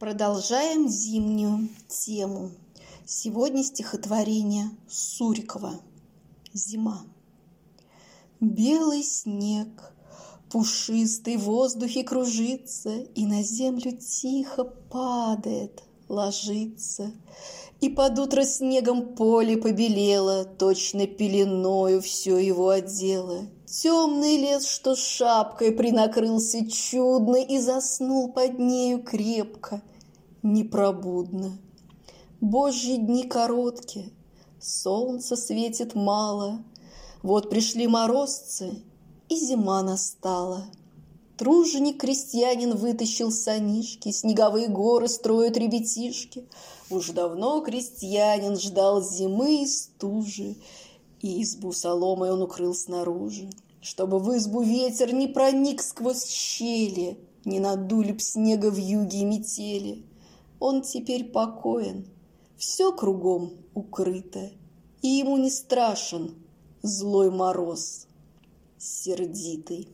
Продолжаем зимнюю тему. Сегодня стихотворение Сурикова «Зима». Белый снег, пушистый в воздухе кружится И на землю тихо падает, ложится. И под утро снегом поле побелело, Точно пеленою все его одело. Темный лес, что шапкой принакрылся чудно И заснул под нею крепко — непробудно. Божьи дни короткие, солнце светит мало, Вот пришли морозцы, и зима настала. Труженик-крестьянин вытащил санишки, Снеговые горы строят ребятишки. Уж давно крестьянин ждал зимы и стужи, И избу соломой он укрыл снаружи, Чтобы в избу ветер не проник сквозь щели, Не надули б снега в юге и метели. Он теперь покоен, все кругом укрыто, И ему не страшен злой мороз, сердитый.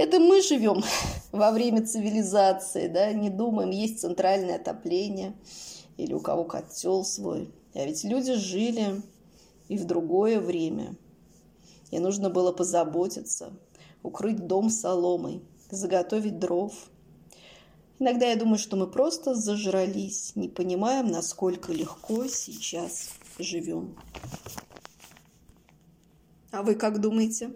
Это мы живем во время цивилизации, да, не думаем, есть центральное отопление или у кого котел свой. А ведь люди жили и в другое время. И нужно было позаботиться, укрыть дом соломой, заготовить дров – Иногда я думаю, что мы просто зажрались, не понимаем, насколько легко сейчас живем. А вы как думаете?